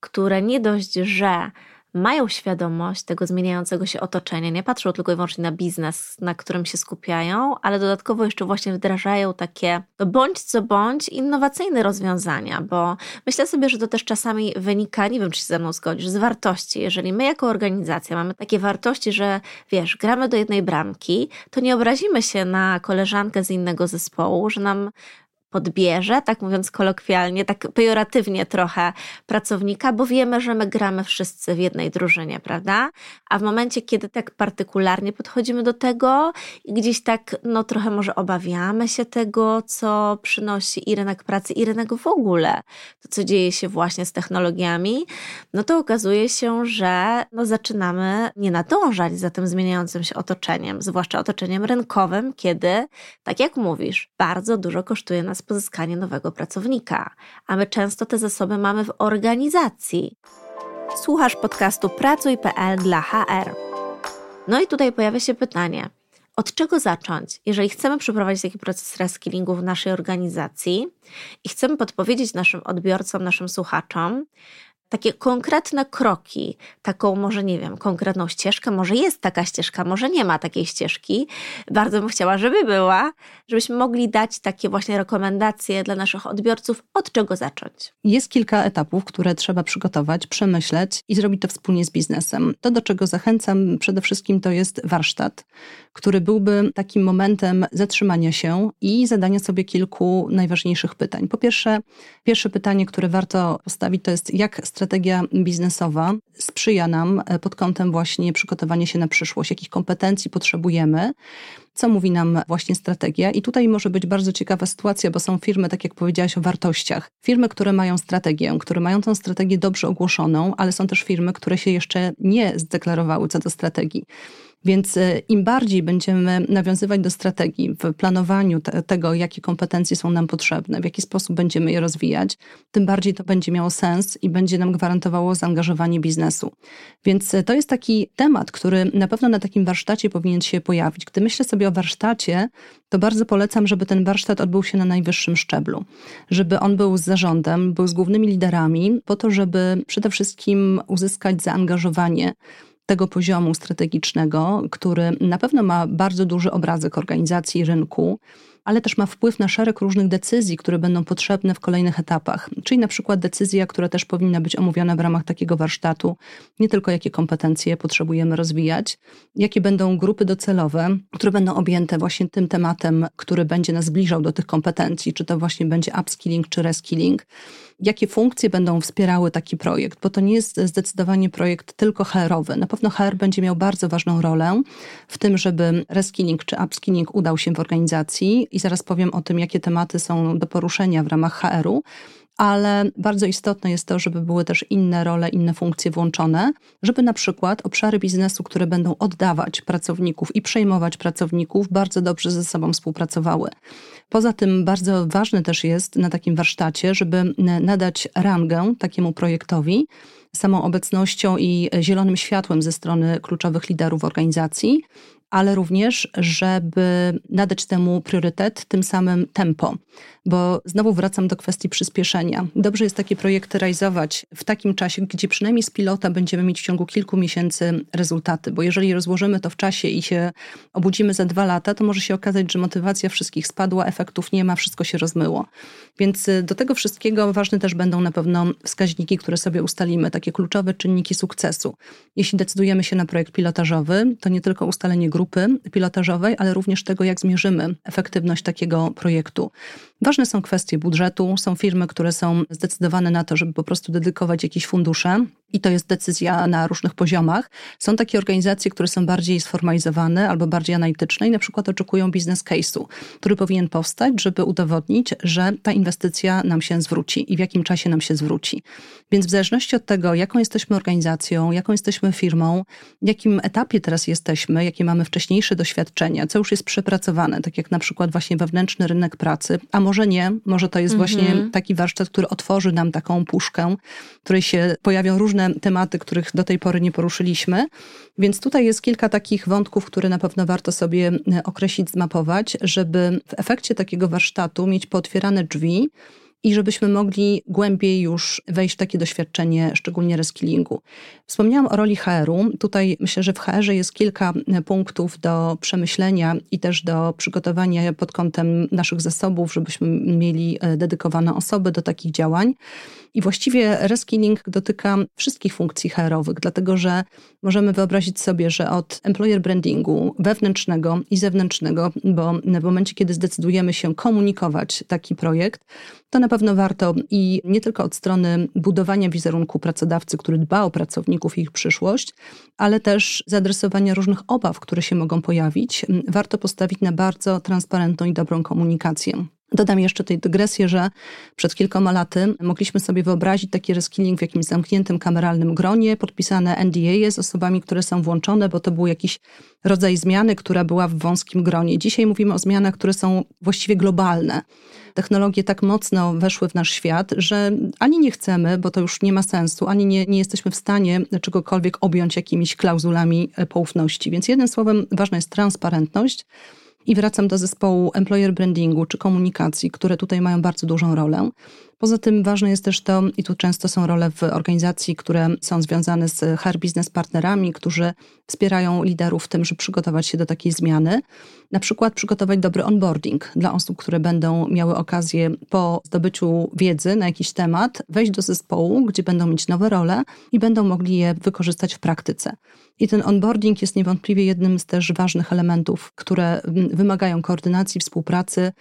które nie dość, że mają świadomość tego zmieniającego się otoczenia, nie patrzą tylko i wyłącznie na biznes, na którym się skupiają, ale dodatkowo jeszcze właśnie wdrażają takie no bądź co bądź innowacyjne rozwiązania, bo myślę sobie, że to też czasami wynika, nie wiem czy się ze mną zgodzisz, z wartości. Jeżeli my jako organizacja mamy takie wartości, że wiesz, gramy do jednej bramki, to nie obrazimy się na koleżankę z innego zespołu, że nam podbierze, tak mówiąc kolokwialnie, tak pejoratywnie trochę pracownika, bo wiemy, że my gramy wszyscy w jednej drużynie, prawda? A w momencie, kiedy tak partykularnie podchodzimy do tego i gdzieś tak, no trochę może obawiamy się tego, co przynosi i rynek pracy, i rynek w ogóle, to co dzieje się właśnie z technologiami, no to okazuje się, że no zaczynamy nie nadążać za tym zmieniającym się otoczeniem, zwłaszcza otoczeniem rynkowym, kiedy, tak jak mówisz, bardzo dużo kosztuje nas pozyskanie nowego pracownika, a my często te zasoby mamy w organizacji. Słuchasz podcastu Pracuj.pl dla HR. No i tutaj pojawia się pytanie, od czego zacząć, jeżeli chcemy przeprowadzić taki proces reskillingu w naszej organizacji i chcemy podpowiedzieć naszym odbiorcom, naszym słuchaczom, takie konkretne kroki, taką może, nie wiem, konkretną ścieżkę, może jest taka ścieżka, może nie ma takiej ścieżki. Bardzo bym chciała, żeby była, żebyśmy mogli dać takie właśnie rekomendacje dla naszych odbiorców, od czego zacząć. Jest kilka etapów, które trzeba przygotować, przemyśleć i zrobić to wspólnie z biznesem. To, do czego zachęcam przede wszystkim, to jest warsztat, który byłby takim momentem zatrzymania się i zadania sobie kilku najważniejszych pytań. Po pierwsze, pierwsze pytanie, które warto postawić, to jest jak strategia biznesowa sprzyja nam e, pod kątem właśnie przygotowania się na przyszłość, jakich kompetencji potrzebujemy, co mówi nam właśnie strategia. I tutaj może być bardzo ciekawa sytuacja, bo są firmy, tak jak powiedziałaś o wartościach. Firmy, które mają strategię, które mają tę strategię dobrze ogłoszoną, ale są też firmy, które się jeszcze nie zdeklarowały co do strategii. Więc e, im bardziej będziemy nawiązywać do strategii w planowaniu te, tego, jakie kompetencje są nam potrzebne, w jaki sposób będziemy je rozwijać, tym bardziej to będzie miało sens i będzie nam gwarantowało zaangażowanie biznesu. Więc e, to jest taki temat, który na pewno na takim warsztacie powinien się pojawić. Gdy myślę sobie o warsztacie, to bardzo polecam, żeby ten warsztat odbył się na najwyższym szczeblu, żeby on był z zarządem, był z głównymi liderami, po to, żeby przede wszystkim uzyskać zaangażowanie tego poziomu strategicznego, który na pewno ma bardzo duży obrazek organizacji rynku, ale też ma wpływ na szereg różnych decyzji, które będą potrzebne w kolejnych etapach. Czyli na przykład decyzja, która też powinna być omówiona w ramach takiego warsztatu, nie tylko jakie kompetencje potrzebujemy rozwijać, jakie będą grupy docelowe, które będą objęte właśnie tym tematem, który będzie nas zbliżał do tych kompetencji, czy to właśnie będzie upskilling czy reskilling jakie funkcje będą wspierały taki projekt, bo to nie jest zdecydowanie projekt tylko HR-owy. Na pewno HR będzie miał bardzo ważną rolę w tym, żeby reskilling czy upskilling udał się w organizacji i zaraz powiem o tym, jakie tematy są do poruszenia w ramach HR-u, ale bardzo istotne jest to, żeby były też inne role, inne funkcje włączone, żeby na przykład obszary biznesu, które będą oddawać pracowników i przejmować pracowników, bardzo dobrze ze sobą współpracowały. Poza tym bardzo ważne też jest na takim warsztacie, żeby nadać rangę takiemu projektowi samą obecnością i zielonym światłem ze strony kluczowych liderów organizacji, ale również, żeby nadać temu priorytet, tym samym tempo. Bo znowu wracam do kwestii przyspieszenia. Dobrze jest takie projekty realizować w takim czasie, gdzie przynajmniej z pilota będziemy mieć w ciągu kilku miesięcy rezultaty, bo jeżeli rozłożymy to w czasie i się obudzimy za dwa lata, to może się okazać, że motywacja wszystkich spadła, efektów nie ma, wszystko się rozmyło. Więc y, do tego wszystkiego ważne też będą na pewno wskaźniki, które sobie ustalimy, takie kluczowe czynniki sukcesu. Jeśli decydujemy się na projekt pilotażowy, to nie tylko ustalenie grupy pilotażowej, ale również tego, jak zmierzymy efektywność takiego projektu. Ważne są kwestie budżetu. Są firmy, które są zdecydowane na to, żeby po prostu dedykować jakieś fundusze i to jest decyzja na różnych poziomach. Są takie organizacje, które są bardziej sformalizowane albo bardziej analityczne i na przykład oczekują biznes case'u, który powinien powstać, żeby udowodnić, że ta inwestycja nam się zwróci i w jakim czasie nam się zwróci. Więc w zależności od tego, jaką jesteśmy organizacją, jaką jesteśmy firmą, w jakim etapie teraz jesteśmy, jakie mamy wcześniejsze doświadczenia, co już jest przepracowane, tak jak na przykład właśnie wewnętrzny rynek pracy, a może nie, może to jest -hmm. właśnie taki warsztat, który otworzy nam taką puszkę, w której się pojawią różne tematy, których do tej pory nie poruszyliśmy. Więc tutaj jest kilka takich wątków, które na pewno warto sobie e, określić, zmapować, żeby w efekcie takiego warsztatu mieć pootwierane drzwi i żebyśmy mogli głębiej już wejść w takie doświadczenie, szczególnie reskillingu. Wspomniałam o roli HR-u. Tutaj myślę, że w HR-ze jest kilka e, punktów do przemyślenia i też do przygotowania pod kątem naszych zasobów, żebyśmy mieli e, dedykowane osoby do takich działań. I właściwie reskilling dotyka wszystkich funkcji HR-owych, dlatego że możemy wyobrazić sobie, że od employer brandingu wewnętrznego i zewnętrznego, bo w momencie, kiedy zdecydujemy się komunikować taki projekt, to na pewno warto i nie tylko od strony budowania wizerunku pracodawcy, który dba o pracowników i ich przyszłość, ale też zaadresowania różnych obaw, które się mogą pojawić, warto postawić na bardzo transparentną i dobrą komunikację. Dodam jeszcze tej dygresję, że przed kilkoma laty mogliśmy sobie wyobrazić taki reskilling w jakimś zamkniętym kameralnym gronie, podpisane NDA z osobami, które są włączone, bo to był jakiś rodzaj zmiany, która była w wąskim gronie. Dzisiaj mówimy o zmianach, które są właściwie globalne. Technologie tak mocno weszły w nasz świat, że ani nie chcemy, bo to już nie ma sensu, ani nie, nie jesteśmy w stanie czegokolwiek objąć jakimiś klauzulami poufności. Więc jednym słowem ważna jest transparentność i wracam do zespołu employer brandingu czy komunikacji, które tutaj mają bardzo dużą rolę. Poza tym ważne jest też to, i tu często są role w organizacji, które są związane z HR Business partnerami, którzy wspierają liderów w tym, żeby przygotować się do takiej zmiany. Na przykład przygotować dobry onboarding dla osób, które będą miały okazję po zdobyciu wiedzy na jakiś temat wejść do zespołu, gdzie będą mieć nowe role i będą mogli je wykorzystać w praktyce. I ten onboarding jest niewątpliwie jednym z też ważnych elementów, które wymagają koordynacji, współpracy,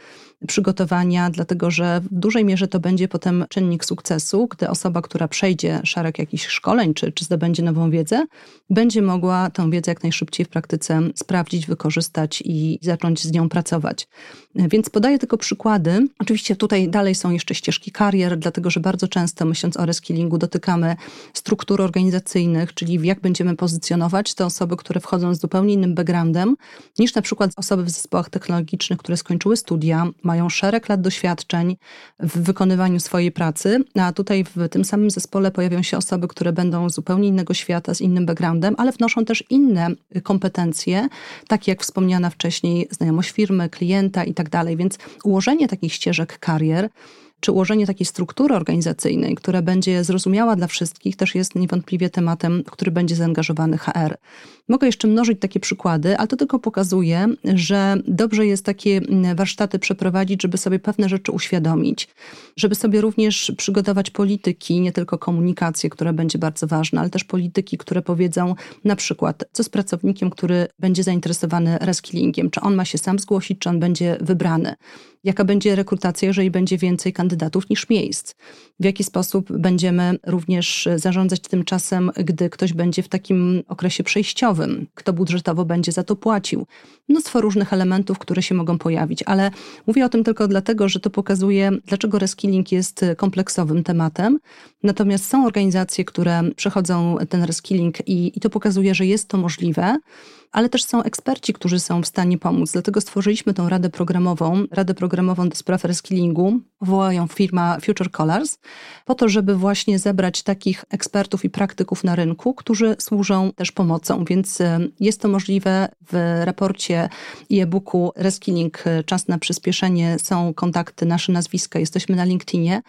przygotowania, dlatego że w dużej mierze to będzie potem czynnik sukcesu, gdy osoba, która przejdzie szereg jakichś szkoleń czy, czy zdobędzie nową wiedzę, będzie mogła tę wiedzę jak najszybciej w praktyce sprawdzić, wykorzystać i zacząć z nią pracować. Więc podaję tylko przykłady. Oczywiście tutaj dalej są jeszcze ścieżki karier, dlatego że bardzo często myśląc o reskillingu dotykamy struktur organizacyjnych, czyli jak będziemy pozycjonować te osoby, które wchodzą z zupełnie innym backgroundem niż na przykład osoby w zespołach technologicznych, które skończyły studia, mają szereg lat doświadczeń w wykonywaniu swojej pracy, a tutaj w tym samym zespole pojawią się osoby, które będą z zupełnie innego świata, z innym backgroundem, ale wnoszą też inne kompetencje, takie jak wspomniana wcześniej znajomość firmy, klienta i tak dalej. Więc ułożenie takich ścieżek karier czy ułożenie takiej struktury organizacyjnej, która będzie zrozumiała dla wszystkich, też jest niewątpliwie tematem, który będzie zaangażowany HR. Mogę jeszcze mnożyć takie przykłady, ale to tylko pokazuje, że dobrze jest takie mm, warsztaty przeprowadzić, żeby sobie pewne rzeczy uświadomić, żeby sobie również przygotować polityki, nie tylko komunikację, która będzie bardzo ważna, ale też polityki, które powiedzą na przykład, co z pracownikiem, który będzie zainteresowany reskillingiem, czy on ma się sam zgłosić, czy on będzie wybrany jaka będzie rekrutacja, jeżeli będzie więcej kandydatów niż miejsc. W jaki sposób będziemy również zarządzać tym czasem, gdy ktoś będzie w takim okresie przejściowym, kto budżetowo będzie za to płacił. Mnóstwo różnych elementów, które się mogą pojawić, ale mówię o tym tylko dlatego, że to pokazuje, dlaczego reskilling jest kompleksowym tematem. Natomiast są organizacje, które przechodzą ten reskilling i, i to pokazuje, że jest to możliwe ale też są eksperci, którzy są w stanie pomóc. Dlatego stworzyliśmy tą radę programową, radę programową do spraw reskillingu, wołają firma Future Colors, po to, żeby właśnie zebrać takich ekspertów i praktyków na rynku, którzy służą też pomocą. Więc e, jest to możliwe w raporcie i e-booku Reskilling e, Czas na przyspieszenie są kontakty, nasze nazwiska, jesteśmy na LinkedInie.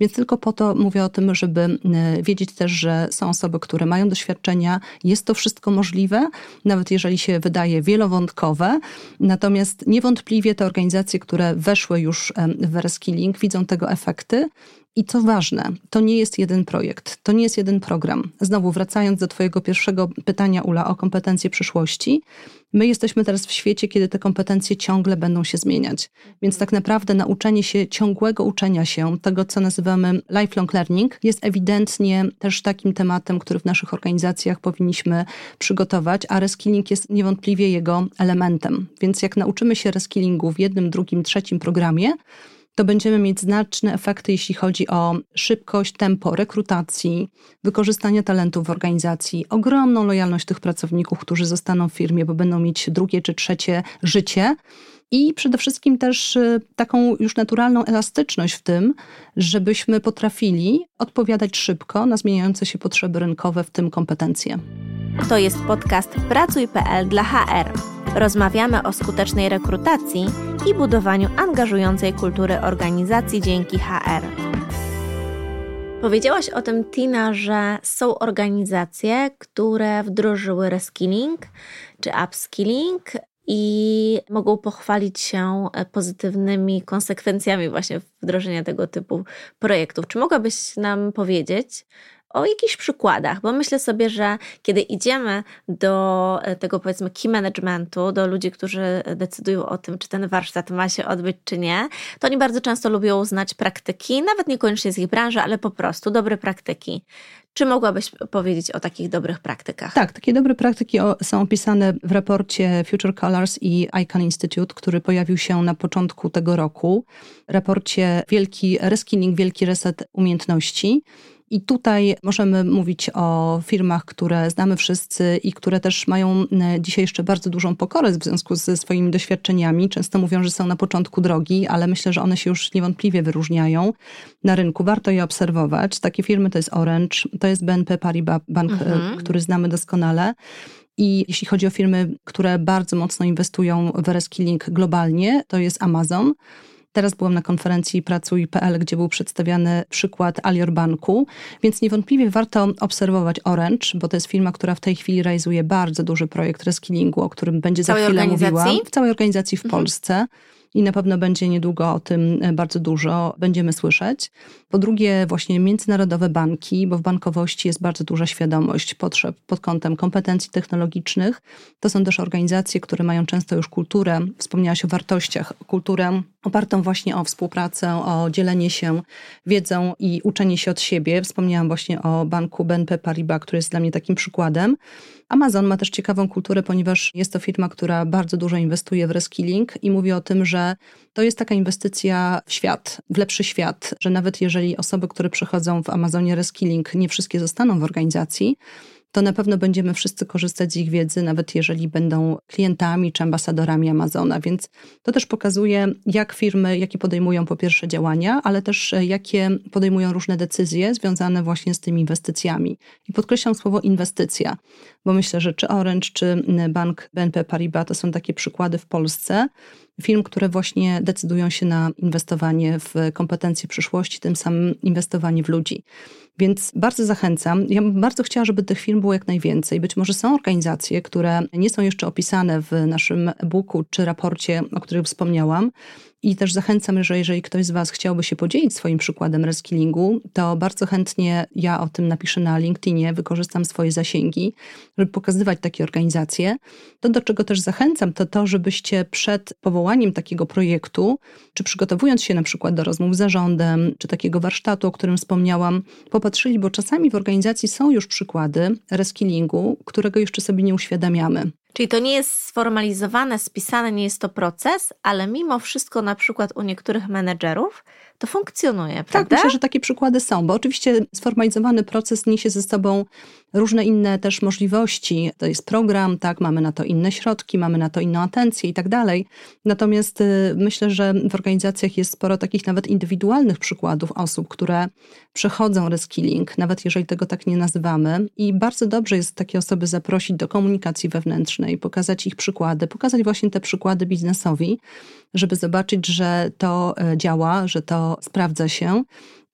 Więc tylko po to mówię o tym, żeby e, wiedzieć też, że są osoby, które mają doświadczenia, jest to wszystko możliwe, nawet jeżeli się wydaje wielowątkowe. Natomiast niewątpliwie te organizacje, które weszły już w reskilling, widzą tego efekty. I co ważne, to nie jest jeden projekt, to nie jest jeden program. Znowu wracając do Twojego pierwszego pytania, Ula, o kompetencje przyszłości, My jesteśmy teraz w świecie, kiedy te kompetencje ciągle będą się zmieniać. Więc tak naprawdę nauczenie się, ciągłego uczenia się, tego co nazywamy lifelong learning, jest ewidentnie też takim tematem, który w naszych organizacjach powinniśmy przygotować, a reskilling jest niewątpliwie jego elementem. Więc jak nauczymy się reskillingu w jednym, drugim, trzecim programie, to będziemy mieć znaczne efekty, jeśli chodzi o szybkość, tempo rekrutacji, wykorzystania talentów w organizacji, ogromną lojalność tych pracowników, którzy zostaną w firmie, bo będą mieć drugie czy trzecie życie. I przede wszystkim też y, taką już naturalną elastyczność w tym, żebyśmy potrafili odpowiadać szybko na zmieniające się potrzeby rynkowe, w tym kompetencje. To jest podcast Pracuj.pl dla HR. Rozmawiamy o skutecznej rekrutacji i budowaniu angażującej kultury organizacji dzięki HR. Powiedziałaś o tym, Tina, że są organizacje, które wdrożyły reskilling czy upskilling i mogą pochwalić się pozytywnymi konsekwencjami właśnie wdrożenia tego typu projektów. Czy mogłabyś nam powiedzieć, o jakichś przykładach, bo myślę sobie, że kiedy idziemy do e, tego powiedzmy key managementu, do ludzi, którzy decydują o tym, czy ten warsztat ma się odbyć, czy nie, to oni bardzo często lubią znać praktyki, nawet niekoniecznie z ich branży, ale po prostu dobre praktyki. Czy mogłabyś powiedzieć o takich dobrych praktykach? Tak, takie dobre praktyki są opisane w raporcie Future Colors i ICANN Institute, który pojawił się na początku tego roku. Raporcie Wielki Reskilling, Wielki Reset Umiejętności. I tutaj możemy mówić o firmach, które znamy wszyscy i które też mają e, dzisiaj jeszcze bardzo dużą pokorę w związku ze swoimi doświadczeniami. Często mówią, że są na początku drogi, ale myślę, że one się już niewątpliwie wyróżniają na rynku. Warto je obserwować. Takie firmy to jest Orange, to jest BNP Paribas, bank, e, mhm. który znamy doskonale. I jeśli chodzi o firmy, które bardzo mocno inwestują w reskilling globalnie, to jest Amazon. Teraz byłam na konferencji Pracuj.pl, gdzie był przedstawiany przykład Alior Banku, więc niewątpliwie warto obserwować Orange, bo to jest firma, która w tej chwili realizuje bardzo duży projekt reskillingu, o którym będzie za chwilę mówiła. W całej organizacji w mhm. Polsce i na pewno będzie niedługo o tym e, bardzo dużo będziemy słyszeć. Po drugie, właśnie międzynarodowe banki, bo w bankowości jest bardzo duża świadomość potrzeb pod kątem kompetencji technologicznych. To są też organizacje, które mają często już kulturę, wspomniałaś o wartościach, kulturę opartą właśnie o współpracę, o dzielenie się wiedzą i uczenie się od siebie. Wspomniałam właśnie o banku BNP Paribas, który jest dla mnie takim przykładem. Amazon ma też ciekawą kulturę, ponieważ jest to firma, która bardzo dużo inwestuje w reskilling i mówi o tym, że to jest taka inwestycja w świat, w lepszy świat, że nawet jeżeli osoby, które przychodzą w Amazonie reskilling, nie wszystkie zostaną w organizacji, to na pewno będziemy wszyscy korzystać z ich wiedzy, nawet jeżeli będą klientami czy ambasadorami Amazona. Więc to też pokazuje, jak firmy, jakie podejmują po pierwsze działania, ale też e, jakie podejmują różne decyzje związane właśnie z tymi inwestycjami. I podkreślam słowo inwestycja, bo myślę, że czy Orange, czy bank BNP Paribas to są takie przykłady w Polsce firm, które właśnie decydują się na inwestowanie w kompetencje przyszłości, tym samym inwestowanie w ludzi. Więc bardzo zachęcam. Ja bym bardzo chciała, żeby tych firm było jak najwięcej. Być może są organizacje, które nie są jeszcze opisane w naszym e-booku czy raporcie, o którym wspomniałam, I też zachęcam, że jeżeli ktoś z Was chciałby się podzielić swoim przykładem reskillingu, to bardzo chętnie ja o tym napiszę na LinkedInie, wykorzystam swoje zasięgi, żeby pokazywać takie organizacje. To, do czego też zachęcam, to to, żebyście przed powołaniem takiego projektu, czy przygotowując się na przykład do rozmów z zarządem, czy takiego warsztatu, o którym wspomniałam, popatrzyli, bo czasami w organizacji są już przykłady reskillingu, którego jeszcze sobie nie uświadamiamy. Czyli to nie jest sformalizowane, spisane, nie jest to proces, ale mimo wszystko na przykład u niektórych menedżerów to funkcjonuje, tak, prawda? Tak, myślę, że takie przykłady są, bo oczywiście sformalizowany proces niesie ze sobą różne inne też możliwości. To jest program, tak, mamy na to inne środki, mamy na to inną atencję i tak dalej. Natomiast y, myślę, że w organizacjach jest sporo takich nawet indywidualnych przykładów osób, które przechodzą reskilling, nawet jeżeli tego tak nie nazywamy. I bardzo dobrze jest takie osoby zaprosić do komunikacji wewnętrznej, pokazać ich przykłady, pokazać właśnie te przykłady biznesowi, żeby zobaczyć, że to e, działa, że to sprawdza się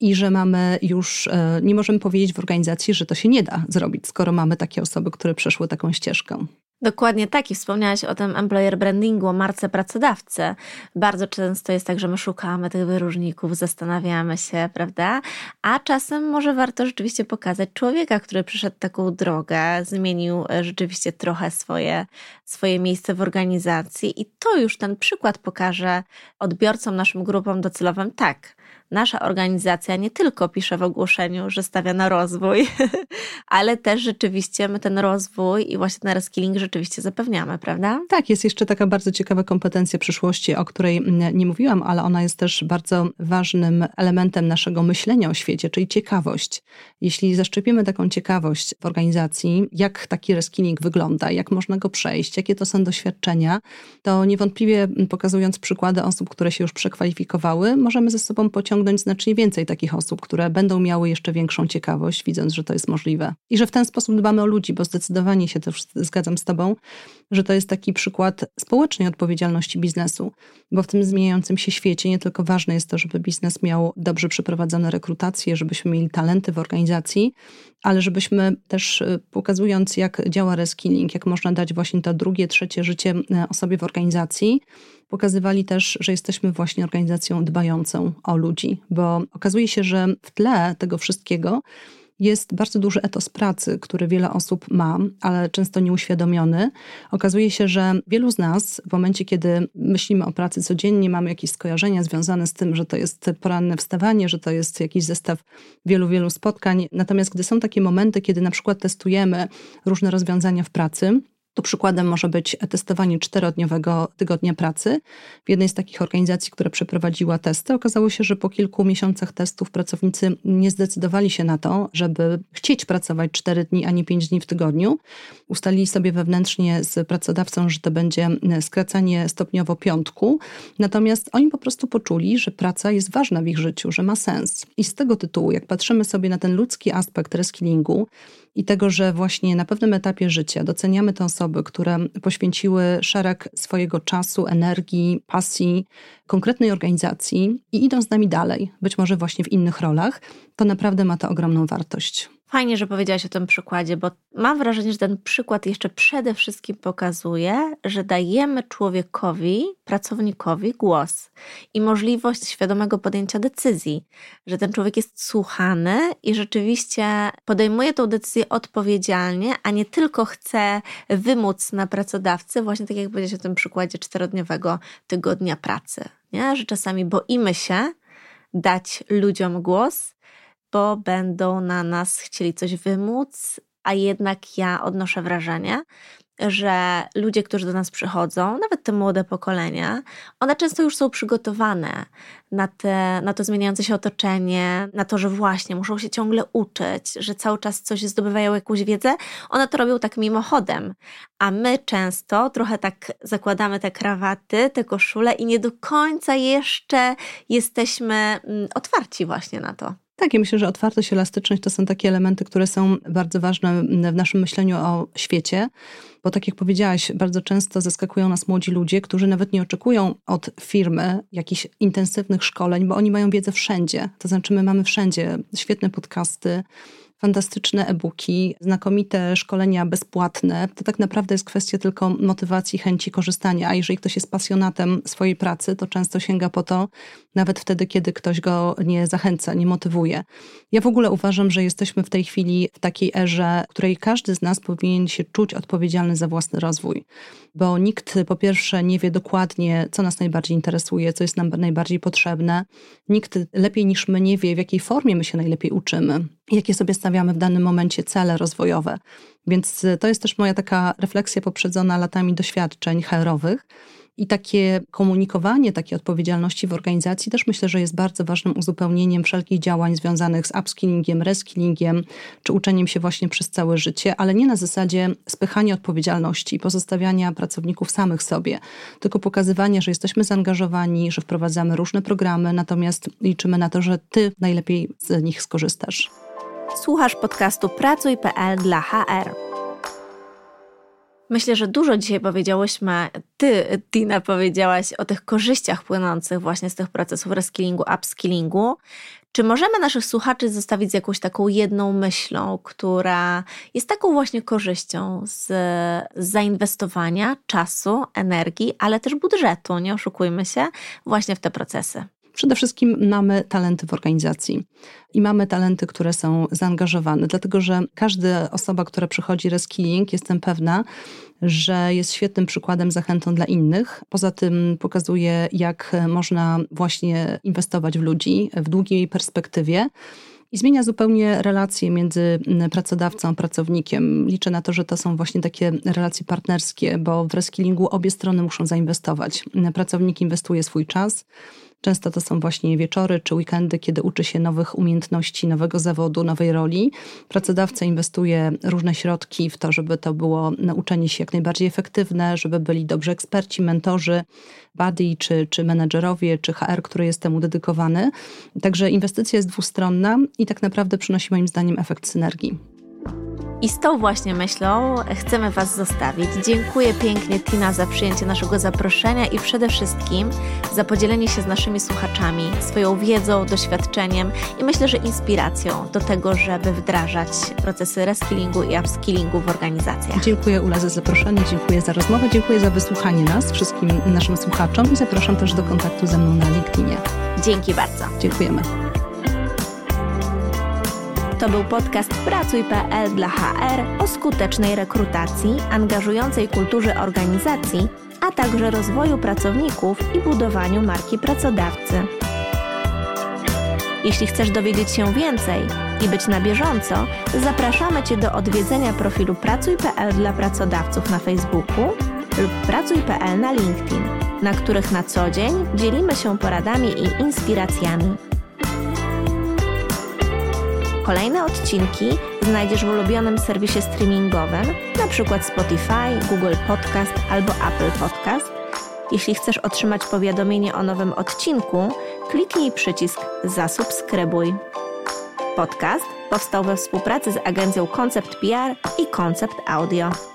i że mamy już, e, nie możemy powiedzieć w organizacji, że to się nie da zrobić, skoro mamy takie osoby, które przeszły taką ścieżkę. Dokładnie tak i wspomniałaś o tym employer brandingu, o marce pracodawcy. Bardzo często jest tak, że my szukamy tych wyróżników, zastanawiamy się, prawda? A czasem może warto rzeczywiście pokazać człowieka, który przeszedł taką drogę, zmienił e, rzeczywiście trochę swoje, swoje miejsce w organizacji i to już ten przykład pokaże odbiorcom, naszym grupom docelowym, tak, nasza organizacja nie tylko pisze w ogłoszeniu, że stawia na rozwój, *laughs* ale też rzeczywiście my ten rozwój i właśnie ten reskilling rzeczywiście zapewniamy, prawda? Tak, jest jeszcze taka bardzo ciekawa kompetencja przyszłości, o której nie mówiłam, ale ona jest też bardzo ważnym elementem naszego myślenia o świecie, czyli ciekawość. Jeśli zaszczepimy taką ciekawość w organizacji, jak taki reskilling wygląda, jak można go przejść, jakie to są doświadczenia, to niewątpliwie pokazując przykłady osób, które się już przekwalifikowały, możemy ze sobą pociągnąć przyciągnąć znacznie więcej takich osób, które będą miały jeszcze większą ciekawość, widząc, że to jest możliwe. I że w ten sposób dbamy o ludzi, bo zdecydowanie się też zgadzam z Tobą, że to jest taki przykład społecznej odpowiedzialności biznesu, bo w tym zmieniającym się świecie nie tylko ważne jest to, żeby biznes miał dobrze przeprowadzone rekrutacje, żebyśmy mieli talenty w organizacji, ale żebyśmy też y, pokazując, jak działa reskilling, jak można dać właśnie to drugie, trzecie życie y, osobie w organizacji, pokazywali też, że jesteśmy właśnie organizacją dbającą o ludzi, bo okazuje się, że w tle tego wszystkiego jest bardzo duży etos pracy, który wiele osób ma, ale często nieuświadomiony. Okazuje się, że wielu z nas w momencie, kiedy myślimy o pracy codziennie, mamy jakieś skojarzenia związane z tym, że to jest poranne wstawanie, że to jest jakiś zestaw wielu, wielu spotkań. Natomiast gdy są takie momenty, kiedy na przykład testujemy różne rozwiązania w pracy, tu przykładem może być testowanie czterodniowego tygodnia pracy. W jednej z takich organizacji, która przeprowadziła testy, okazało się, że po kilku miesiącach testów pracownicy nie zdecydowali się na to, żeby chcieć pracować cztery dni, a nie pięć dni w tygodniu. Ustalili sobie wewnętrznie z pracodawcą, że to będzie skracanie stopniowo piątku. Natomiast oni po prostu poczuli, że praca jest ważna w ich życiu, że ma sens. I z tego tytułu, jak patrzymy sobie na ten ludzki aspekt reskillingu, i tego, że właśnie na pewnym etapie życia doceniamy te osoby, które poświęciły szereg swojego czasu, energii, pasji konkretnej organizacji i idą z nami dalej, być może właśnie w innych rolach, to naprawdę ma to ogromną wartość. Fajnie, że powiedziałaś o tym przykładzie, bo mam wrażenie, że ten przykład jeszcze przede wszystkim pokazuje, że dajemy człowiekowi, pracownikowi głos i możliwość świadomego podjęcia decyzji, że ten człowiek jest słuchany i rzeczywiście podejmuje tą decyzję odpowiedzialnie, a nie tylko chce wymóc na pracodawcy, właśnie tak jak powiedziałeś o tym przykładzie czterodniowego tygodnia pracy, nie? że czasami boimy się dać ludziom głos, bo będą na nas chcieli coś wymóc, a jednak ja odnoszę wrażenie, że ludzie, którzy do nas przychodzą, nawet te młode pokolenia, one często już są przygotowane na, te, na to zmieniające się otoczenie, na to, że właśnie muszą się ciągle uczyć, że cały czas coś zdobywają jakąś wiedzę. One to robią tak mimochodem, a my często trochę tak zakładamy te krawaty, te koszule i nie do końca jeszcze jesteśmy mm, otwarci właśnie na to. Tak, ja myślę, że otwartość, elastyczność to są takie elementy, które są bardzo ważne w naszym myśleniu o świecie, bo tak jak powiedziałaś, bardzo często zaskakują nas młodzi ludzie, którzy nawet nie oczekują od firmy jakichś intensywnych szkoleń, bo oni mają wiedzę wszędzie. To znaczy, my mamy wszędzie świetne podcasty, fantastyczne e-booki, znakomite szkolenia bezpłatne. To tak naprawdę jest kwestia tylko motywacji, chęci korzystania. A jeżeli ktoś jest pasjonatem swojej pracy, to często sięga po to, nawet wtedy, kiedy ktoś go nie zachęca, nie motywuje. Ja w ogóle uważam, że jesteśmy w tej chwili w takiej erze, w której każdy z nas powinien się czuć odpowiedzialny za własny rozwój, bo nikt po pierwsze nie wie dokładnie, co nas najbardziej interesuje, co jest nam najbardziej potrzebne. Nikt lepiej niż my nie wie, w jakiej formie my się najlepiej uczymy, jakie sobie stawiamy w danym momencie cele rozwojowe. Więc to jest też moja taka refleksja poprzedzona latami doświadczeń HR-owych i takie komunikowanie takiej odpowiedzialności w organizacji też myślę, że jest bardzo ważnym uzupełnieniem wszelkich działań związanych z upskillingiem, reskillingiem, czy uczeniem się właśnie przez całe życie, ale nie na zasadzie spychania odpowiedzialności i pozostawiania pracowników samych sobie, tylko pokazywania, że jesteśmy zaangażowani, że wprowadzamy różne programy, natomiast liczymy na to, że ty najlepiej z nich skorzystasz. Słuchasz podcastu Pracuj.pl dla HR. Myślę, że dużo dzisiaj powiedziałyśmy, ty, Tina, powiedziałaś o tych korzyściach płynących właśnie z tych procesów reskillingu, upskillingu. Czy możemy naszych słuchaczy zostawić z jakąś taką jedną myślą, która jest taką właśnie korzyścią z, zainwestowania czasu, energii, ale też budżetu, nie oszukujmy się, właśnie w te procesy? Przede wszystkim mamy talenty w organizacji i mamy talenty, które są zaangażowane, dlatego że każda osoba, która przychodzi reskilling, jestem pewna, że jest świetnym przykładem, zachętą dla innych. Poza tym pokazuje, jak można właśnie inwestować w ludzi w długiej perspektywie. I zmienia zupełnie relacje między pracodawcą a pracownikiem. Liczę na to, że to są właśnie takie relacje partnerskie, bo w reskillingu obie strony muszą zainwestować. Pracownik inwestuje swój czas, Często to są właśnie wieczory czy weekendy, kiedy uczy się nowych umiejętności, nowego zawodu, nowej roli. Pracodawca inwestuje różne środki w to, żeby to było nauczenie się jak najbardziej efektywne, żeby byli dobrzy eksperci, mentorzy, buddy czy, czy menedżerowie, czy HR, który jest temu dedykowany. Także inwestycja jest dwustronna i tak naprawdę przynosi moim zdaniem efekt synergii. I z tą właśnie myślą chcemy Was zostawić. Dziękuję pięknie Tina za przyjęcie naszego zaproszenia i przede wszystkim za podzielenie się z naszymi słuchaczami swoją wiedzą, doświadczeniem i myślę, że inspiracją do tego, żeby wdrażać procesy reskillingu i upskillingu w organizacjach. Dziękuję Ula za zaproszenie, dziękuję za rozmowę, dziękuję za wysłuchanie nas, wszystkim naszym słuchaczom i zapraszam też do kontaktu ze mną na LinkedInie. Dzięki bardzo. Dziękujemy. To był podcast Pracuj.pl dla HR o skutecznej rekrutacji, angażującej kulturze organizacji, a także rozwoju pracowników i budowaniu marki pracodawcy. Jeśli chcesz dowiedzieć się więcej i być na bieżąco, zapraszamy Cię do odwiedzenia profilu Pracuj.pl dla pracodawców na Facebooku lub Pracuj.pl na LinkedIn, na których na co dzień dzielimy się poradami i inspiracjami. Kolejne odcinki znajdziesz w ulubionym serwisie streamingowym, np. Spotify, Google Podcast albo Apple Podcast. Jeśli chcesz otrzymać powiadomienie o nowym odcinku, kliknij przycisk Zasubskrybuj. Podcast powstał we współpracy z agencją Concept PR i Concept Audio.